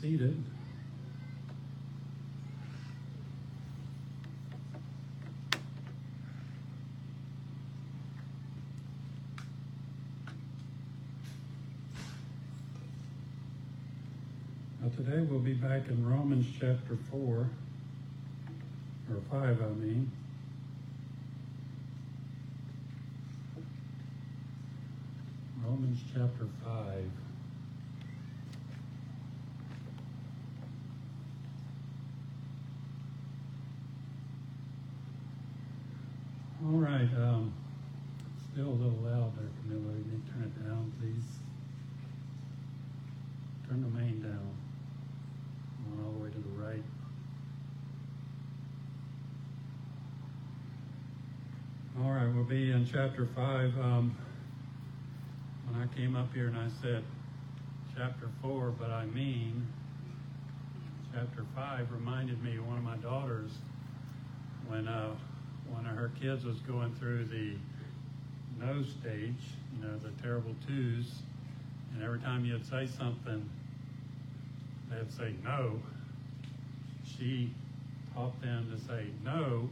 seated. Now today we'll be back in Romans chapter 4, or 5, I mean. Romans chapter 5. All right, um, still a little loud there, Camilla. You need to turn it down, please. Turn the main down. Going all the way to the right. All right, we'll be in chapter 5. Um, when I came up here and I said chapter 4, but I mean chapter 5 reminded me of one of my daughters when uh, one of her kids was going through the nose stage, you know, the terrible twos, and every time you'd say something, they'd say no. She taught them to say no,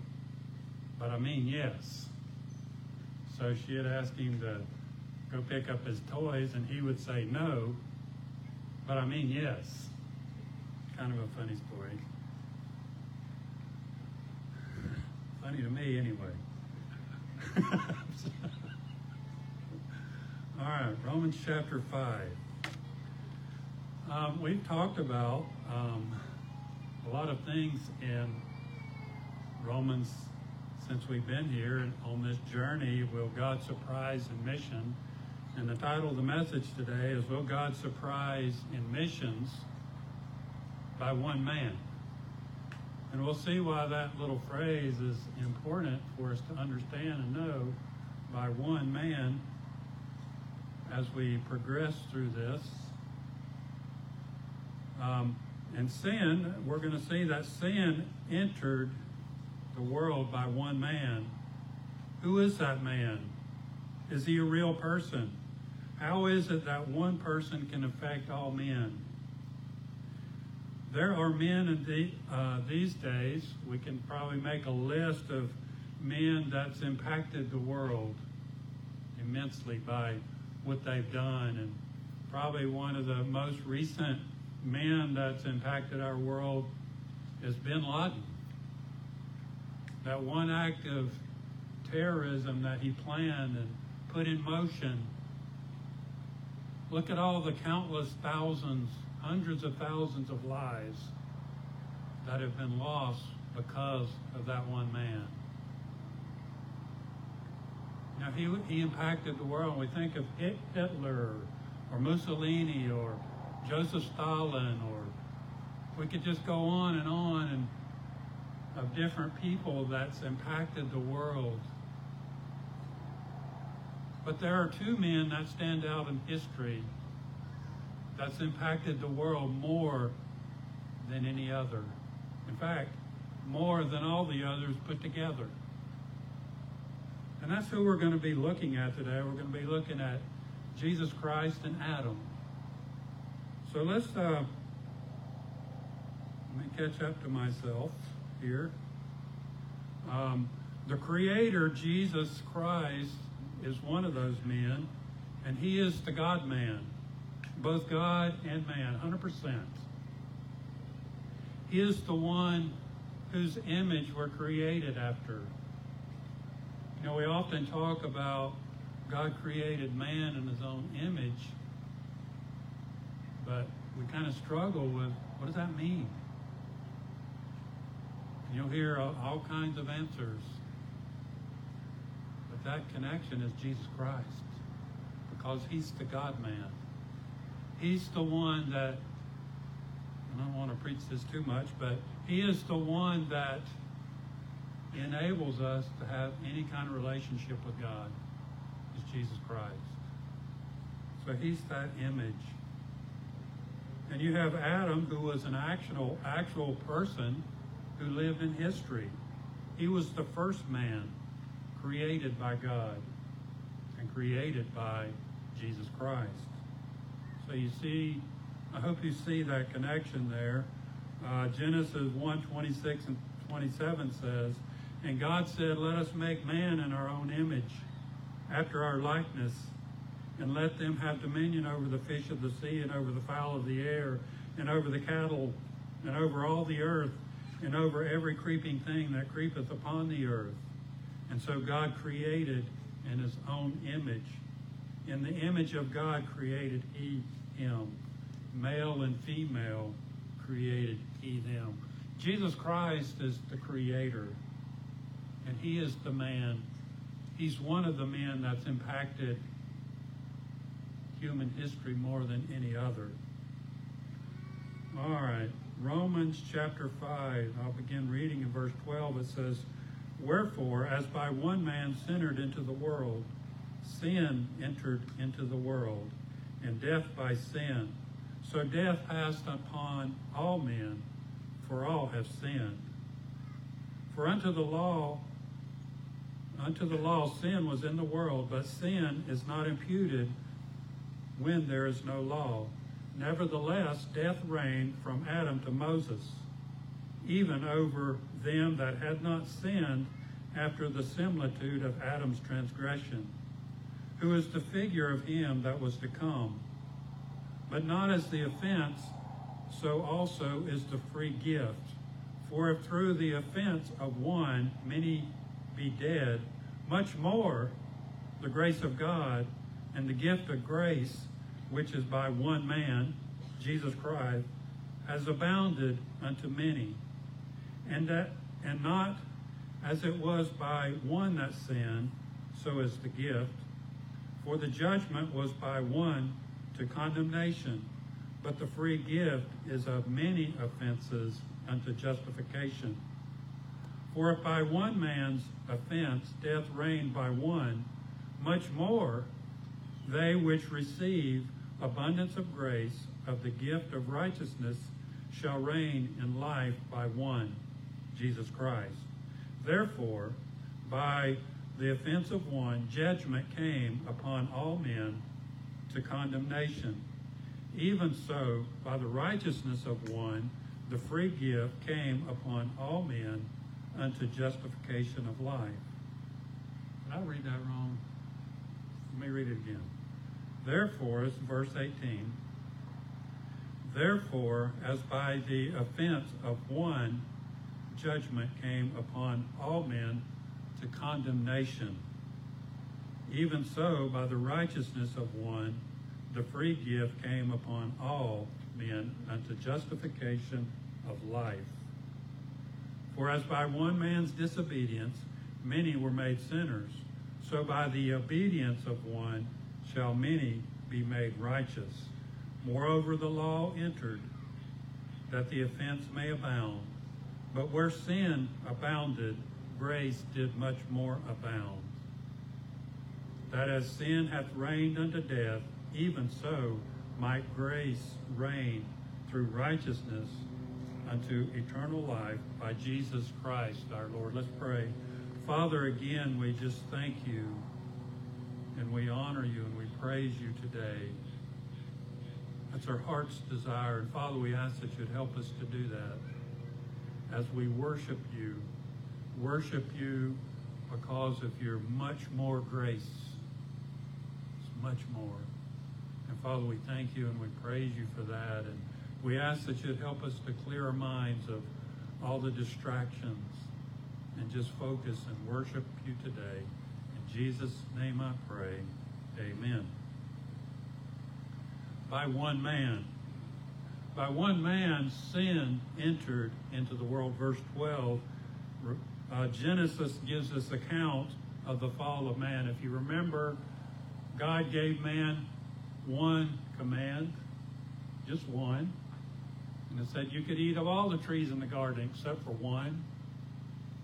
but I mean yes. So she had asked him to go pick up his toys, and he would say no, but I mean yes. Kind of a funny story. Funny to me, anyway. All right, Romans chapter 5. Um, we've talked about um, a lot of things in Romans since we've been here on this journey, Will God Surprise in Mission? And the title of the message today is Will God Surprise in Missions by One Man? And we'll see why that little phrase is important for us to understand and know by one man as we progress through this. Um, and sin, we're going to see that sin entered the world by one man. Who is that man? Is he a real person? How is it that one person can affect all men? There are men in the, uh, these days, we can probably make a list of men that's impacted the world immensely by what they've done. And probably one of the most recent men that's impacted our world is bin Laden. That one act of terrorism that he planned and put in motion. Look at all the countless thousands, hundreds of thousands of lives that have been lost because of that one man. Now, he, he impacted the world. We think of Hitler or Mussolini or Joseph Stalin, or we could just go on and on and of different people that's impacted the world. But there are two men that stand out in history that's impacted the world more than any other. In fact, more than all the others put together. And that's who we're going to be looking at today. We're going to be looking at Jesus Christ and Adam. So let's uh, let me catch up to myself here. Um, the Creator, Jesus Christ, is one of those men, and He is the God man, both God and man, 100%. He is the one whose image we're created after. You know, we often talk about God created man in his own image, but we kind of struggle with what does that mean? You'll hear all kinds of answers. But that connection is Jesus Christ because he's the God man. He's the one that, I don't want to preach this too much, but he is the one that enables us to have any kind of relationship with God is Jesus Christ. So he's that image. And you have Adam, who was an actual actual person who lived in history. He was the first man created by God and created by Jesus Christ. So you see I hope you see that connection there. Uh, Genesis 1 26 and 27 says, And God said, Let us make man in our own image, after our likeness, and let them have dominion over the fish of the sea, and over the fowl of the air, and over the cattle, and over all the earth, and over every creeping thing that creepeth upon the earth. And so God created in his own image. In the image of God created he him. Male and female created he them. Jesus Christ is the creator. And he is the man. He's one of the men that's impacted human history more than any other. All right. Romans chapter 5. I'll begin reading in verse 12. It says, Wherefore, as by one man entered into the world, sin entered into the world, and death by sin. So death passed upon all men, for all have sinned. For unto the law, unto the law sin was in the world, but sin is not imputed when there is no law. Nevertheless, death reigned from Adam to Moses, even over them that had not sinned after the similitude of Adam's transgression, who is the figure of him that was to come. But not as the offense, so also is the free gift. For if through the offense of one many be dead, much more the grace of God and the gift of grace, which is by one man, Jesus Christ, has abounded unto many. And that and not as it was by one that sinned, so is the gift. For the judgment was by one to condemnation, but the free gift is of many offenses unto justification. For if by one man's offense death reigned by one, much more they which receive abundance of grace of the gift of righteousness shall reign in life by one, Jesus Christ. Therefore, by the offense of one, judgment came upon all men to condemnation. Even so, by the righteousness of one, the free gift came upon all men unto justification of life. Did I read that wrong? Let me read it again. Therefore, it's verse 18. Therefore, as by the offense of one, judgment came upon all men to condemnation. Even so, by the righteousness of one, the free gift came upon all men unto justification of life. For as by one man's disobedience many were made sinners, so by the obedience of one shall many be made righteous. Moreover, the law entered that the offense may abound. But where sin abounded, grace did much more abound. That as sin hath reigned unto death, even so might grace reign through righteousness unto eternal life by Jesus Christ our Lord. Let's pray. Father, again, we just thank you and we honor you and we praise you today. That's our heart's desire. And Father, we ask that you'd help us to do that as we worship you. Worship you because of your much more grace. It's much more. And Father, we thank you and we praise you for that. And we ask that you'd help us to clear our minds of all the distractions and just focus and worship you today. Jesus' name I pray. Amen. By one man. By one man, sin entered into the world. Verse 12, uh, Genesis gives us account of the fall of man. If you remember, God gave man one command, just one. And it said you could eat of all the trees in the garden except for one.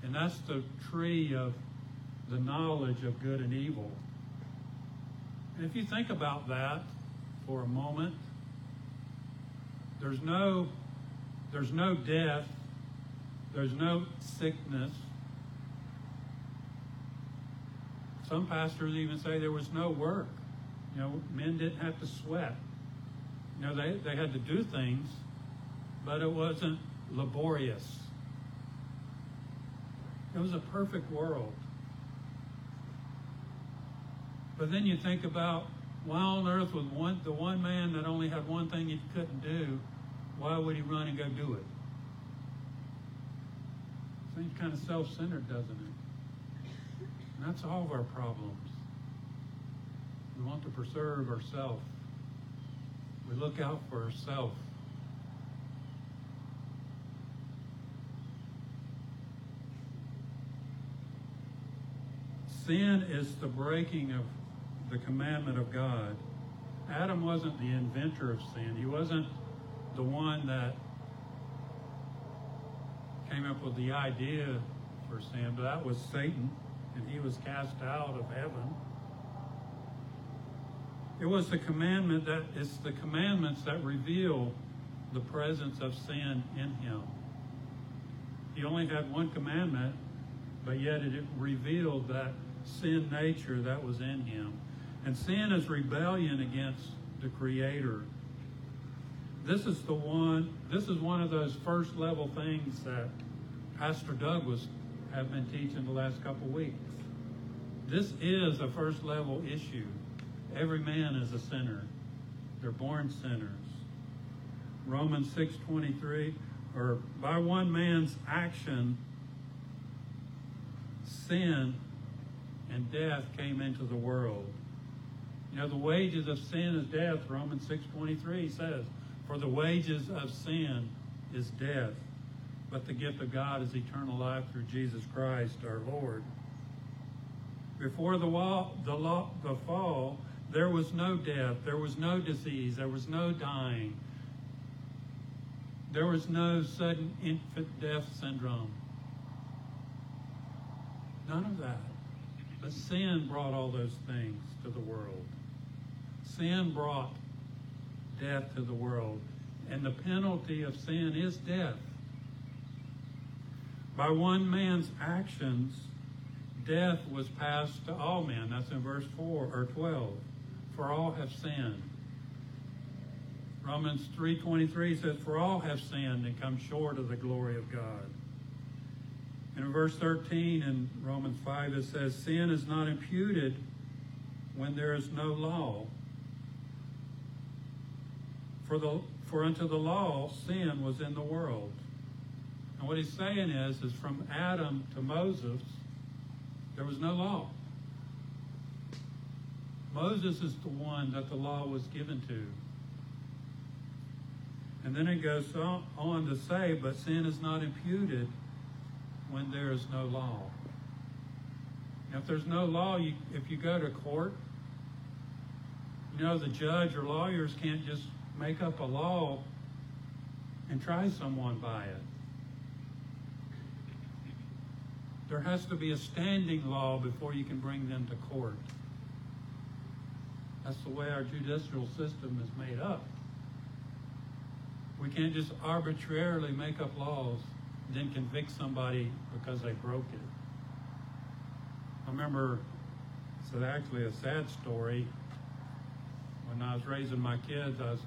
And that's the tree of the knowledge of good and evil. And if you think about that for a moment, there's no there's no death, there's no sickness. Some pastors even say there was no work. You know, men didn't have to sweat. You know, they, they had to do things, but it wasn't laborious. It was a perfect world. But then you think about why on earth was one the one man that only had one thing he couldn't do, why would he run and go do it? Seems kind of self-centered, doesn't it? And that's all of our problems. We want to preserve ourselves. We look out for ourselves. Sin is the breaking of the commandment of God. Adam wasn't the inventor of sin. He wasn't the one that came up with the idea for sin, but that was Satan, and he was cast out of heaven. It was the commandment that it's the commandments that reveal the presence of sin in him. He only had one commandment, but yet it revealed that sin nature that was in him. And sin is rebellion against the Creator. This is the one, this is one of those first level things that Pastor Doug was have been teaching the last couple weeks. This is a first level issue. Every man is a sinner. They're born sinners. Romans 6:23 or by one man's action sin and death came into the world. You know, the wages of sin is death, Romans 6.23 says. For the wages of sin is death, but the gift of God is eternal life through Jesus Christ our Lord. Before the, wall, the, law, the fall, there was no death, there was no disease, there was no dying, there was no sudden infant death syndrome. None of that. But sin brought all those things to the world. Sin brought death to the world. And the penalty of sin is death. By one man's actions, death was passed to all men. That's in verse 4 or 12. For all have sinned. Romans 3.23 says, For all have sinned and come short of the glory of God. And in verse 13 in Romans 5, it says, Sin is not imputed when there is no law. For, the, for unto the law, sin was in the world. And what he's saying is, is from Adam to Moses, there was no law. Moses is the one that the law was given to. And then it goes on to say, but sin is not imputed when there is no law. Now, if there's no law, you, if you go to court, you know, the judge or lawyers can't just make up a law and try someone by it. There has to be a standing law before you can bring them to court. That's the way our judicial system is made up. We can't just arbitrarily make up laws and then convict somebody because they broke it. I remember, it's actually a sad story. When I was raising my kids, I was,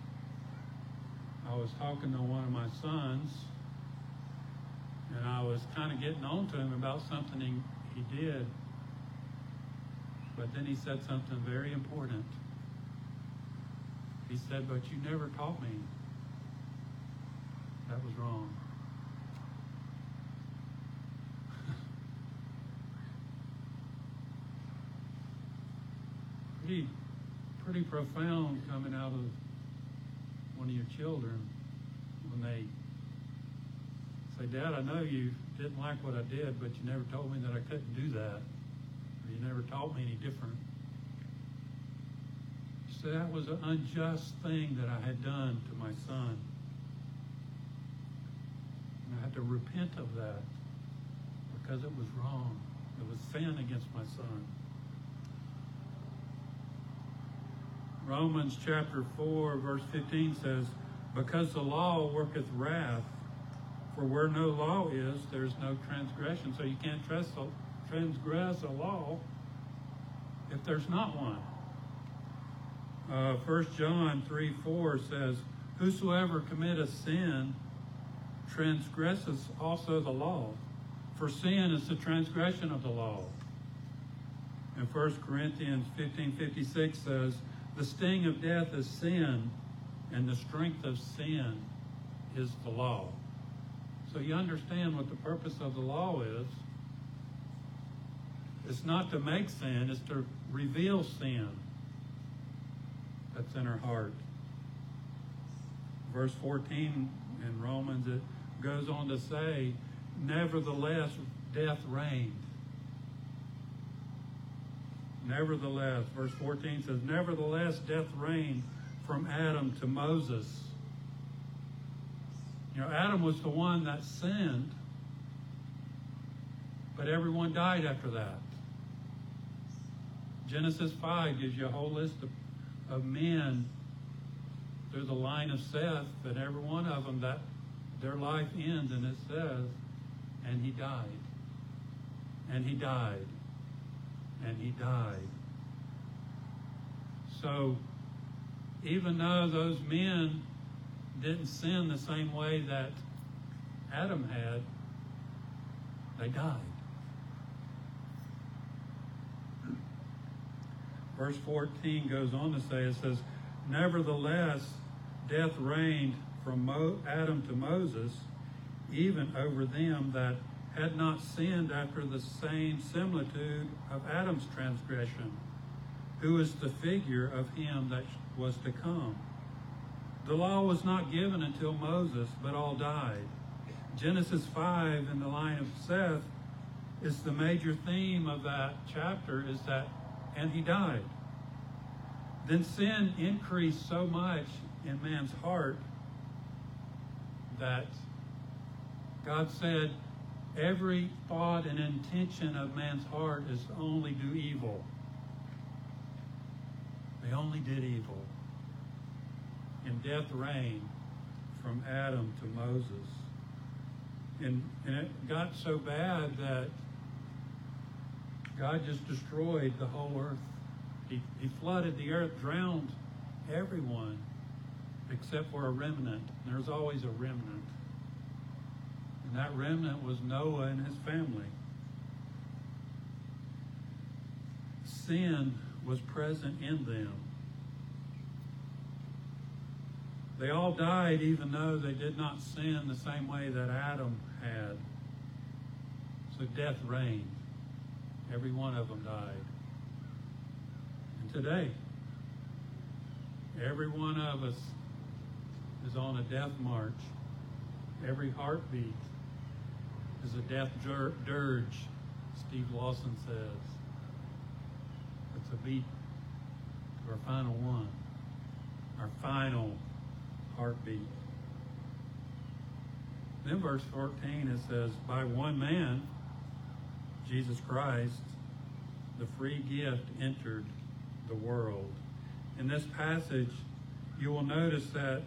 I was talking to one of my sons, and I was kind of getting on to him about something he, he did. But then he said something very important. He said, But you never taught me. That was wrong. pretty, pretty profound coming out of one of your children when they say, Dad, I know you didn't like what I did, but you never told me that I couldn't do that. Or you never taught me any different. So that was an unjust thing that I had done to my son. And I had to repent of that because it was wrong. It was sin against my son. Romans chapter 4, verse 15 says, Because the law worketh wrath, for where no law is, there's no transgression. So you can't transgress a law if there's not one. Uh, 1 John 3 4 says, Whosoever committeth sin transgresses also the law, for sin is the transgression of the law. And 1 Corinthians 15 56 says, The sting of death is sin, and the strength of sin is the law. So you understand what the purpose of the law is. It's not to make sin, it's to reveal sin that's in our heart. Verse 14 in Romans, it goes on to say, Nevertheless, death reigned. Nevertheless, verse 14 says, Nevertheless, death reigned from Adam to Moses. You know, Adam was the one that sinned, but everyone died after that. Genesis 5 gives you a whole list of, of men through the line of Seth, and every one of them that their life ends, and it says, and he died. And he died. And he died. So, even though those men didn't sin the same way that Adam had, they died. Verse 14 goes on to say, it says, Nevertheless, death reigned from Adam to Moses, even over them that had not sinned after the same similitude of Adam's transgression, who is the figure of him that was to come. The law was not given until Moses, but all died. Genesis 5 in the line of Seth is the major theme of that chapter is that, and he died. Then sin increased so much in man's heart that God said, every thought and intention of man's heart is only do evil. They only did evil. And death reigned from Adam to Moses. And, and it got so bad that God just destroyed the whole earth. He, he flooded the earth, drowned everyone except for a remnant. There's always a remnant. And that remnant was Noah and his family. Sin was present in them. They all died even though they did not sin the same way that Adam had. So death reigned. Every one of them died. And today, every one of us is on a death march. Every heartbeat is a death dirge, Steve Lawson says. It's a beat to our final one, our final heartbeat. Then verse 14 it says, By one man, Jesus Christ, the free gift entered the world. In this passage, you will notice that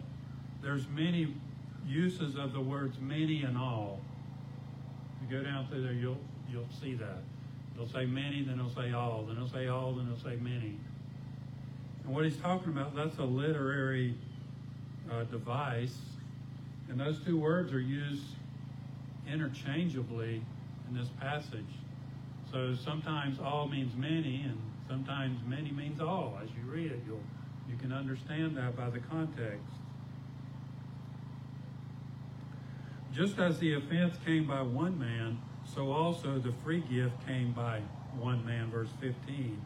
there's many uses of the words many and all. You go down through there, you'll you'll see that. They'll say many, then they'll say all, then they'll say all, then they'll say many. And what he's talking about, that's a literary uh, device. And those two words are used interchangeably in this passage. So sometimes all means many, and sometimes many means all. As you read it, you'll you can understand that by the context. Just as the offense came by one man, so also the free gift came by one man, verse 15.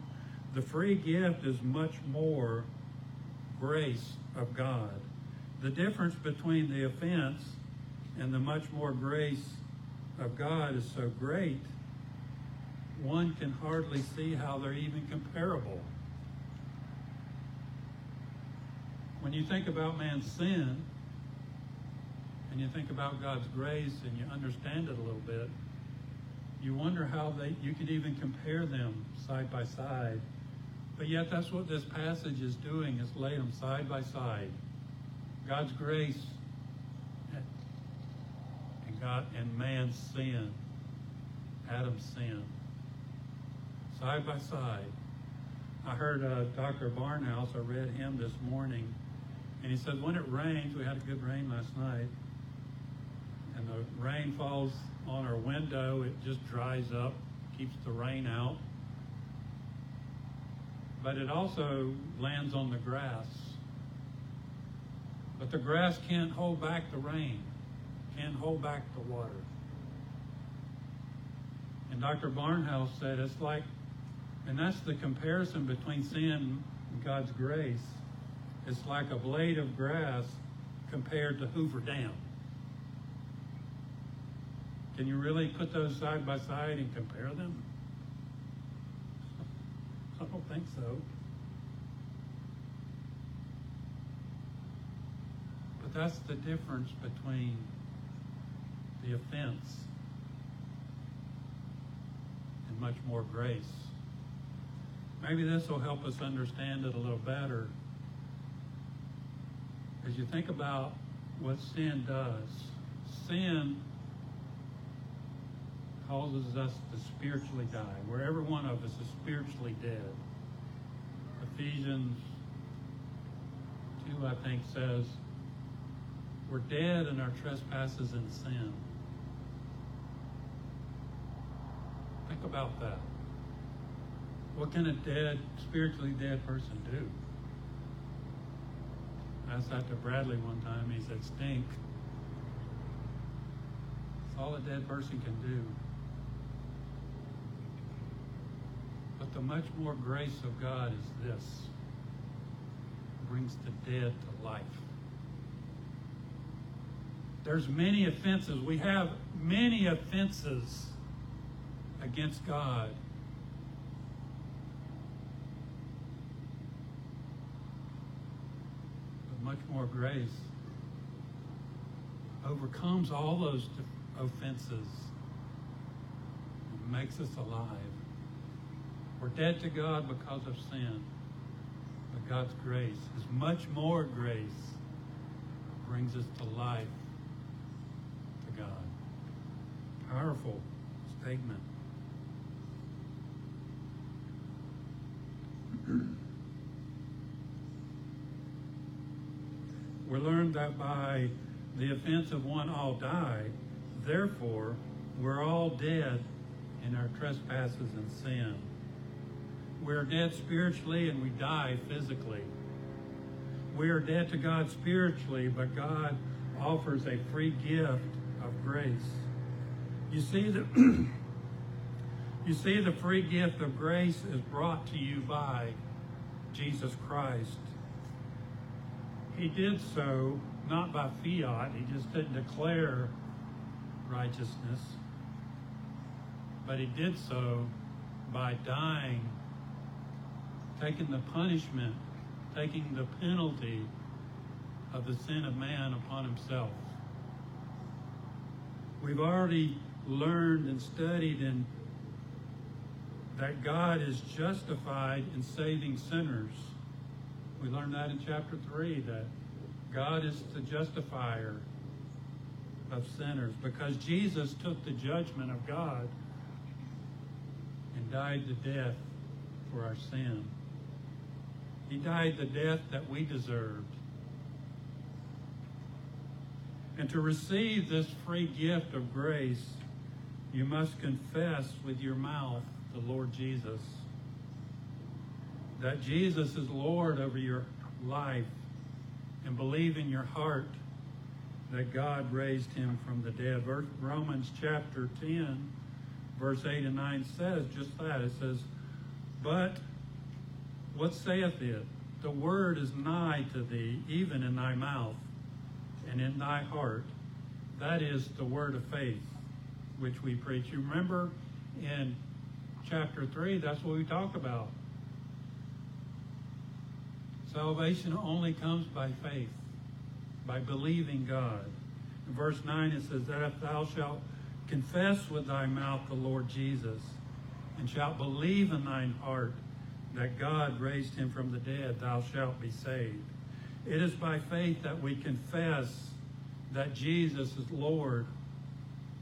The free gift is much more grace of God. The difference between the offense and the much more grace of God is so great, one can hardly see how they're even comparable. When you think about man's sin, and you think about God's grace and you understand it a little bit, you wonder how they you could even compare them side by side. But yet that's what this passage is doing, is lay them side by side. God's grace and God and man's sin, Adam's sin. Side by side. I heard uh, Dr. Barnhouse, I read him this morning, and he said when it rains, we had a good rain last night, the rain falls on our window, it just dries up, keeps the rain out. But it also lands on the grass. But the grass can't hold back the rain, can't hold back the water. And Dr. Barnhouse said it's like, and that's the comparison between sin and God's grace. It's like a blade of grass compared to Hoover Dam. Can you really put those side by side and compare them? I don't think so. But that's the difference between the offense and much more grace. Maybe this will help us understand it a little better. As you think about what sin does, sin causes us to spiritually die, where every one of us is spiritually dead. Ephesians 2, I think, says, We're dead in our trespasses and sin. Think about that. What can a dead, spiritually dead person do? I asked that to Bradley one time. He said, stink. All a dead person can do. But the much more grace of God is this. Brings the dead to life. There's many offenses. We have many offenses against God. But much more grace overcomes all those offenses and makes us alive. We're dead to God because of sin. But God's grace is much more grace brings us to life to God. Powerful statement. we learned that by the offense of one all die, therefore we're all dead in our trespasses and sin. We're dead spiritually and we die physically. We are dead to God spiritually, but God offers a free gift of grace. You see the you see the free gift of grace is brought to you by Jesus Christ. He did so not by fiat, he just didn't declare righteousness, but he did so by dying, taking the punishment, taking the penalty of the sin of man upon himself. We've already learned and studied and that God is justified in saving sinners. We learned that in chapter 3 that God is the justifier of sinners because Jesus took the judgment of God and died the death for our sin. He died the death that we deserved. And to receive this free gift of grace, you must confess with your mouth the Lord Jesus. That Jesus is Lord over your life and believe in your heart that God raised him from the dead. Romans chapter 10, verse 8 and 9 says just that. It says, But what saith it? The word is nigh to thee, even in thy mouth and in thy heart. That is the word of faith which we preach. You remember in chapter 3, that's what we talk about. Salvation only comes by faith, by believing God. In verse 9 it says, That if thou shalt confess with thy mouth the Lord Jesus, and shalt believe in thine heart that God raised him from the dead, thou shalt be saved. It is by faith that we confess that Jesus is Lord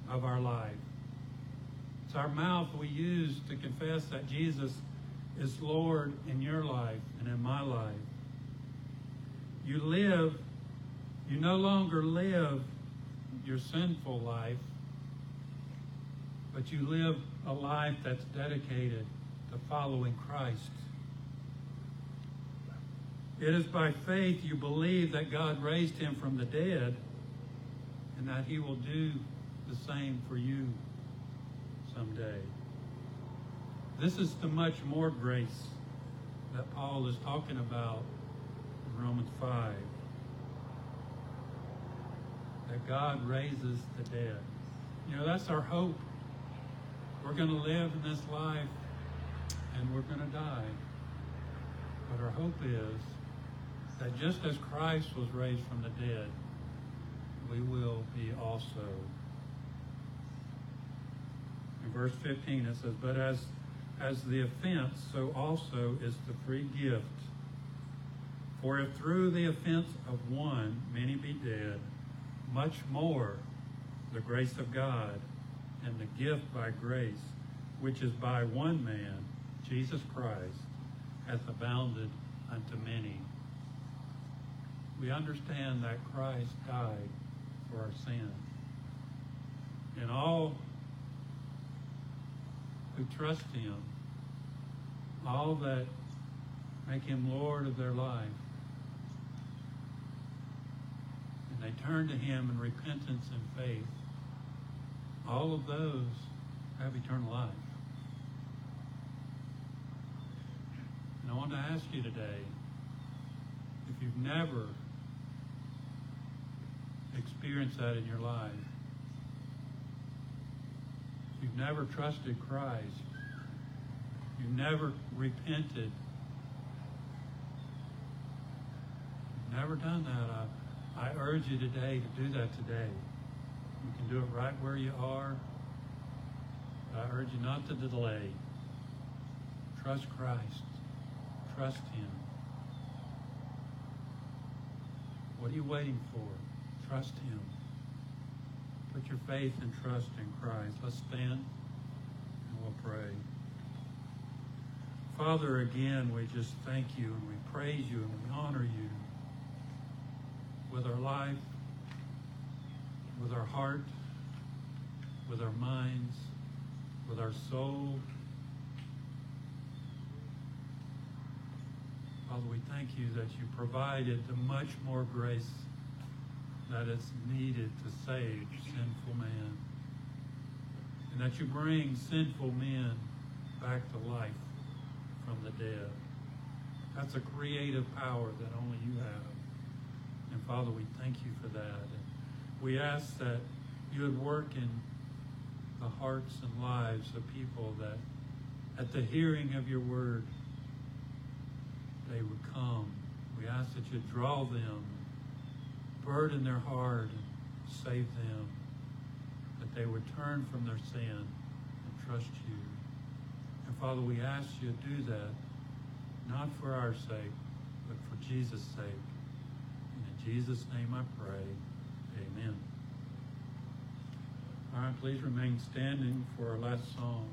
of our life. It's our mouth we use to confess that Jesus is Lord in your life and in my life. You live, you no longer live your sinful life, but you live a life that's dedicated to following Christ. It is by faith you believe that God raised him from the dead and that he will do the same for you someday. This is the much more grace that Paul is talking about in Romans 5. That God raises the dead. You know, that's our hope. We're going to live in this life and we're going to die. But our hope is that just as Christ was raised from the dead, we will be also. In verse 15 it says, But as as the offense, so also is the free gift. For if through the offense of one many be dead, much more the grace of God and the gift by grace, which is by one man, Jesus Christ, hath abounded unto many. We understand that Christ died for our sin. And all who trust him, all that make him Lord of their life, and they turn to him in repentance and faith, all of those have eternal life. And I want to ask you today, if you've never experienced that in your life, if you've never trusted Christ, you've never repented, you've never done that, I, I urge you today to do that today. You can do it right where you are. I urge you not to delay. Trust Christ. Trust Him. What are you waiting for? Trust Him. Put your faith and trust in Christ. Let's stand and we'll pray. Father, again, we just thank you and we praise you and we honor you with our life, with our heart, with our minds, with our soul. Father, we thank you that you provided the much more grace that is needed to save sinful man. And that you bring sinful men back to life from the dead. That's a creative power that only you have. And Father, we thank you for that. And we ask that you would work in the hearts and lives of people that at the hearing of your word, they would come. We ask that you draw them, burden their heart, and save them, that they would turn from their sin and trust you. And Father, we ask you to do that, not for our sake, but for Jesus' sake. And in Jesus' name I pray. Amen. All right, please remain standing for our last song.